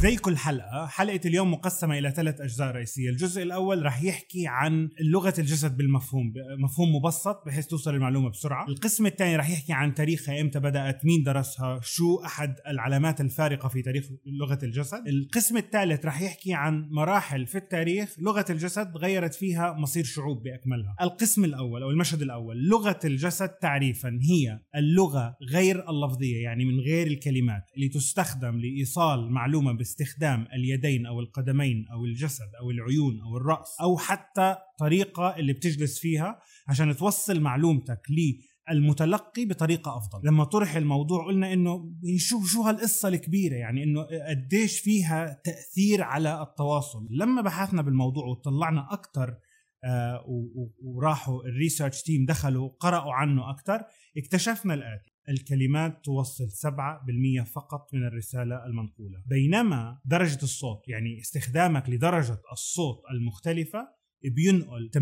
زي كل حلقة حلقة اليوم مقسمة إلى ثلاث أجزاء رئيسية. الجزء الأول رح يحكي عن لغة الجسد بالمفهوم مفهوم مبسط بحيث توصل المعلومة بسرعة. القسم الثاني رح يحكي عن تاريخها إمتى بدأت مين درسها شو أحد العلامات الفارقة في تاريخ لغة الجسد. القسم الثالث رح يحكي عن مراحل في التاريخ لغة الجسد غيرت فيها مصير شعوب بأكملها. القسم الأول أو المشهد الأول لغة الجسد تعريفا هي اللغة غير اللفظية يعني من غير الكلمات اللي تستخدم لإيصال معلومة باستخدام اليدين أو القدمين أو الجسد أو العيون أو الرأس أو حتى طريقة اللي بتجلس فيها عشان توصل معلومتك المتلقي بطريقة أفضل. لما طرح الموضوع قلنا إنه شو شو هالقصة الكبيرة؟ يعني إنه قديش فيها تأثير على التواصل. لما بحثنا بالموضوع وطلعنا أكثر آه وراحوا الريسيرش تيم دخلوا قرأوا عنه أكثر اكتشفنا الآتي. الكلمات توصل 7% فقط من الرسالة المنقولة. بينما درجة الصوت يعني استخدامك لدرجة الصوت المختلفة بينقل 38%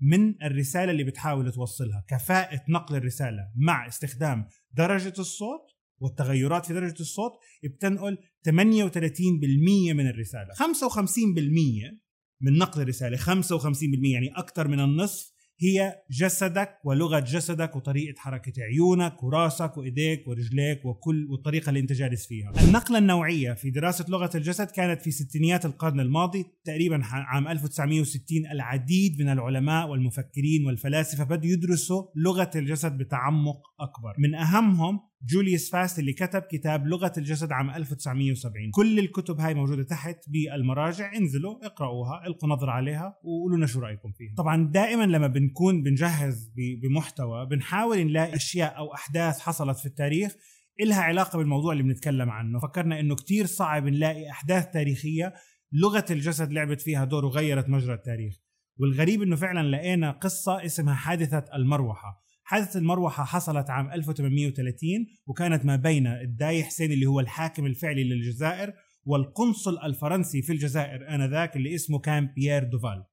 من الرسالة اللي بتحاول توصلها. كفاءة نقل الرسالة مع استخدام درجة الصوت والتغيرات في درجة الصوت بتنقل 38% من الرسالة. 55% من نقل الرسالة 55% يعني أكثر من النصف هي جسدك ولغة جسدك وطريقة حركة عيونك وراسك وإيديك ورجليك وكل والطريقة اللي أنت جالس فيها. النقلة النوعية في دراسة لغة الجسد كانت في ستينيات القرن الماضي تقريبا عام 1960 العديد من العلماء والمفكرين والفلاسفة بدوا يدرسوا لغة الجسد بتعمق أكبر. من أهمهم جوليوس فاست اللي كتب كتاب لغة الجسد عام 1970 كل الكتب هاي موجودة تحت بالمراجع. انزلوا اقرأوها القوا نظرة عليها وقولوا لنا شو رأيكم فيها. طبعا دائما لما بنكون بنجهز بمحتوى بنحاول نلاقي أشياء أو أحداث حصلت في التاريخ إلها علاقة بالموضوع اللي بنتكلم عنه. فكرنا إنه كتير صعب نلاقي أحداث تاريخية لغة الجسد لعبت فيها دور وغيرت مجرى التاريخ. والغريب إنه فعلا لقينا قصة اسمها حادثة المروحة. حادثة المروحة حصلت عام 1830 وكانت ما بين الداي حسين اللي هو الحاكم الفعلي للجزائر والقنصل الفرنسي في الجزائر آنذاك اللي اسمه كان بيير دوفال.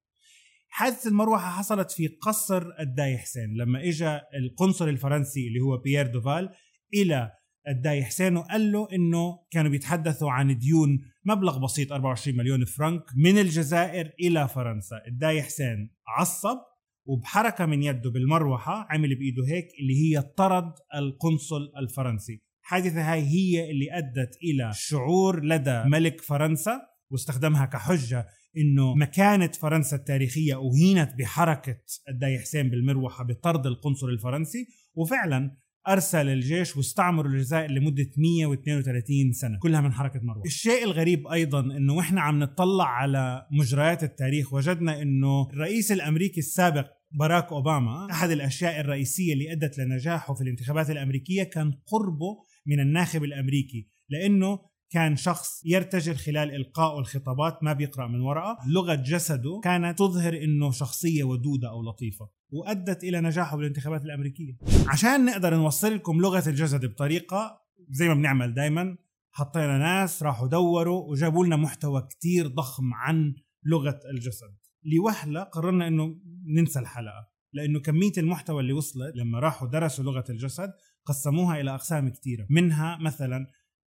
حادثة المروحة حصلت في قصر الداي حسين لما اجى القنصل الفرنسي اللي هو بيير دوفال إلى الداي حسين وقال له إنه كانوا بيتحدثوا عن ديون مبلغ بسيط 24 مليون فرنك من الجزائر إلى فرنسا. الداي حسين عصب وبحركة من يده بالمروحة عمل بإيده هيك اللي هي طرد القنصل الفرنسي. الحادثه هاي هي اللي أدت إلى شعور لدى ملك فرنسا واستخدمها كحجة إنه مكانه فرنسا التاريخية أهينت بحركة الداي حسين بالمروحة بطرد القنصل الفرنسي. وفعلا أرسل الجيش واستعمروا الجزائر لمدة 132 سنة كلها من حركة مروة. الشيء الغريب أيضا إنه وإحنا عم نطلع على مجريات التاريخ وجدنا إنه الرئيس الأمريكي السابق باراك أوباما أحد الأشياء الرئيسية اللي أدت لنجاحه في الانتخابات الأمريكية كان قربه من الناخب الأمريكي لأنه كان شخص يرتجل خلال القائه الخطابات ما بيقرأ من ورقة. لغة جسده كانت تظهر إنه شخصية ودودة أو لطيفة وأدت إلى نجاحه بالانتخابات الأمريكية. عشان نقدر نوصل لكم لغة الجسد بطريقة زي ما بنعمل دائما حطينا ناس راحوا دوروا وجابوا لنا محتوى كتير ضخم عن لغة الجسد. لوهلة قررنا إنه ننسى الحلقة لأنه كمية المحتوى اللي وصلت لما راحوا درسوا لغة الجسد قسموها إلى أقسام كثيره منها مثلا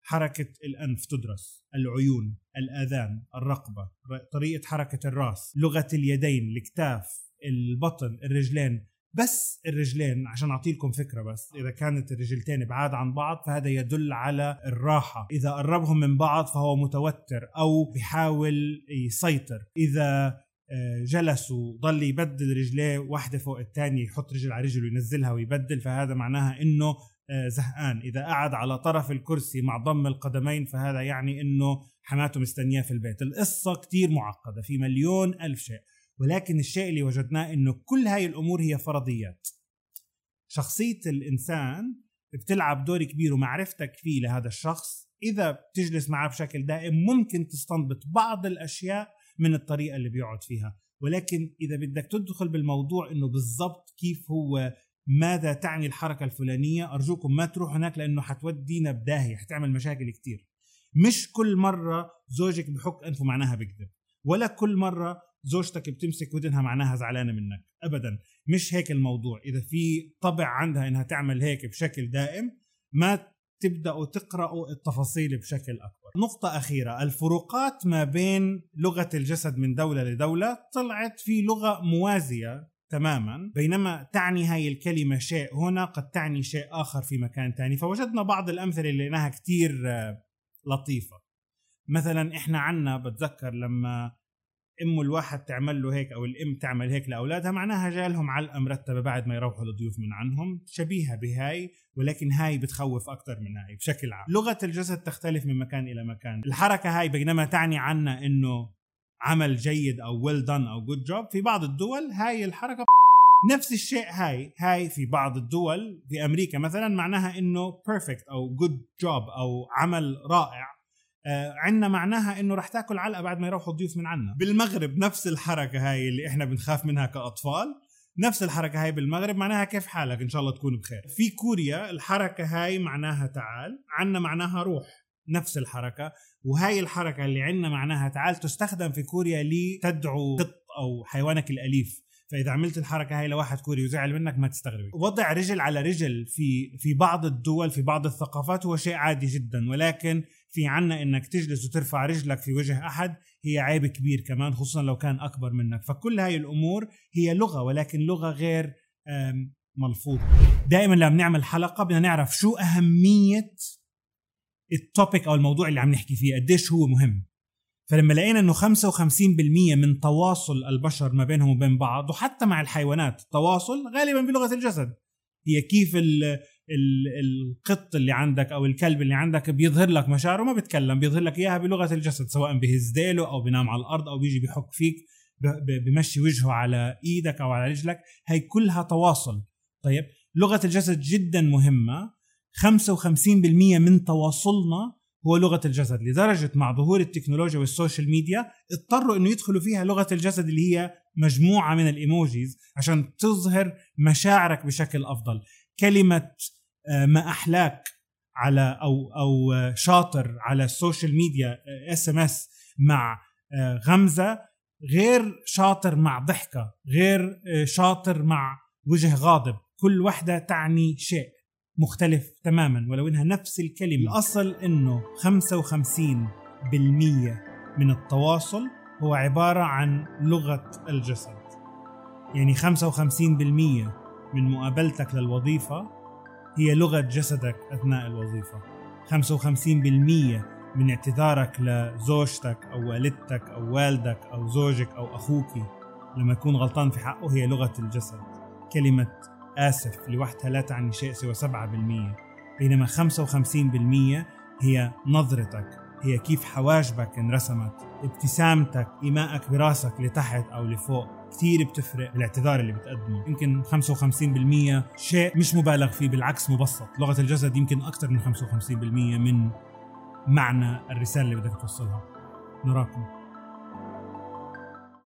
حركة الأنف تدرس العيون الآذان الرقبة طريقة حركة الرأس لغة اليدين الكتاف البطن الرجلين. بس الرجلين عشان أعطي لكم فكرة بس إذا كانت الرجلتين بعاد عن بعض فهذا يدل على الراحة. إذا قربهم من بعض فهو متوتر أو بيحاول يسيطر. إذا آه، جلس وضل يبدل رجليه واحدة فوق الثانية يحط رجل على رجل وينزلها ويبدل فهذا معناها إنه زهقان. إذا قعد على طرف الكرسي مع ضم القدمين فهذا يعني إنه حماته مستنياه في البيت. القصة كتير معقدة في مليون ألف شيء. ولكن الشيء اللي وجدناه إنه كل هاي الأمور هي فرضيات. شخصية الإنسان بتلعب دور كبير ومعرفتك فيه لهذا الشخص. إذا بتجلس معه بشكل دائم ممكن تستنبط بعض الأشياء من الطريقة اللي بيقعد فيها. ولكن إذا بدك تدخل بالموضوع إنه بالضبط كيف هو ماذا تعني الحركة الفلانية؟ أرجوكم ما تروحوا هناك لأنه حتودينا بداهية حتعمل مشاكل كتير. مش كل مرة زوجك بحك أنفه معناها بكذب ولا كل مرة زوجتك بتمسك ودنها معناها زعلانة منك ابدا. مش هيك الموضوع. إذا في طبع عندها إنها تعمل هيك بشكل دائم ما تبداوا تقراوا التفاصيل بشكل أكبر. نقطة أخيرة، الفروقات ما بين لغة الجسد من دولة لدولة طلعت في لغة موازية تماما. بينما تعني هاي الكلمة شيء هنا قد تعني شيء آخر في مكان ثاني فوجدنا بعض الأمثلة اللي لقيناها كتير آه، لطيفة. مثلا إحنا عنا بتذكر لما أم الواحد تعمل له هيك أو الأم تعمل هيك لأولادها معناها جالهم علقه مرتبه بعد ما يروحوا الضيوف من عنهم. شبيهة بهاي ولكن هاي بتخوف أكثر من هاي بشكل عام. لغة الجسد تختلف من مكان إلى مكان. الحركة هاي بينما تعني عنا إنه عمل جيد أو well done أو good job في بعض الدول هاي الحركة نفس الشيء هاي هاي في بعض الدول في أمريكا مثلا معناها إنه perfect أو good job أو عمل رائع. آه عندنا معناها إنه رح تأكل علقة بعد ما يروحوا الضيوف من عنا. بالمغرب نفس الحركة هاي اللي إحنا بنخاف منها كأطفال نفس الحركة هاي بالمغرب معناها كيف حالك؟ إن شاء الله تكون بخير. في كوريا الحركة هاي معناها تعال عنا معناها روح. نفس الحركة وهاي الحركة اللي عندنا معناها تعال تستخدم في كوريا لتدعو قط أو حيوانك الأليف. فإذا عملت الحركة هاي لواحد كوري وزعل منك ما تستغرب وضع رجل على رجل في في بعض الدول في بعض الثقافات هو شيء عادي جدا ولكن في عنا إنك تجلس وترفع رجلك في وجه أحد هي عيب كبير كمان خصوصا لو كان أكبر منك. فكل هاي الأمور هي لغة ولكن لغة غير ملفوظة. دائما لما بنعمل حلقة بدنا نعرف شو أهمية التوبيك أو الموضوع اللي عم نحكي فيه قديش هو مهم. فلما لقينا إنه 55% من تواصل البشر ما بينهم وبين بعض وحتى مع الحيوانات تواصل غالبا بلغة الجسد. هي كيف ال ال القط اللي عندك أو الكلب اللي عندك بيظهر لك مشاعره ما بيتكلم بيظهر لك إياها بلغة الجسد سواء بهز ديله أو بينام على الأرض أو بيجي بيحك فيك بمشي وجهه على إيدك أو على رجلك. هي كلها تواصل. طيب لغة الجسد جدا مهمة. 55% من تواصلنا هو لغة الجسد لدرجة مع ظهور التكنولوجيا وال social media اضطروا إنه يدخلوا فيها لغة الجسد اللي هي مجموعة من ال emojis عشان تظهر مشاعرك بشكل أفضل. كلمة آه، ما أحلاك على أو أو شاطر على ال social media SMS مع آه، غمزة غير شاطر مع ضحكة غير آه، شاطر مع وجه غاضب. كل وحدة تعني شيء. مختلف تماما ولو إنها نفس الكلمة. الأصل إنه 55% من التواصل هو عبارة عن لغة الجسد. يعني 55% من مقابلتك للوظيفة هي لغة جسدك أثناء الوظيفة. 55% من اعتذارك لزوجتك أو والدتك أو والدك أو زوجك أو أخوك لما يكون غلطان في حقه هي لغة الجسد. كلمة آسف لوحدها لا تعني شيء سوى 7% بينما 55% هي نظرتك هي كيف حواجبك انرسمت ابتسامتك إيمائك براسك لتحت أو لفوق. كثير بتفرق بالاعتذار اللي بتقدمه. يمكن 55% شيء مش مبالغ فيه بالعكس مبسط. لغة الجسد يمكن أكثر من 55% من معنى الرسالة اللي بدك توصلها. نراكم.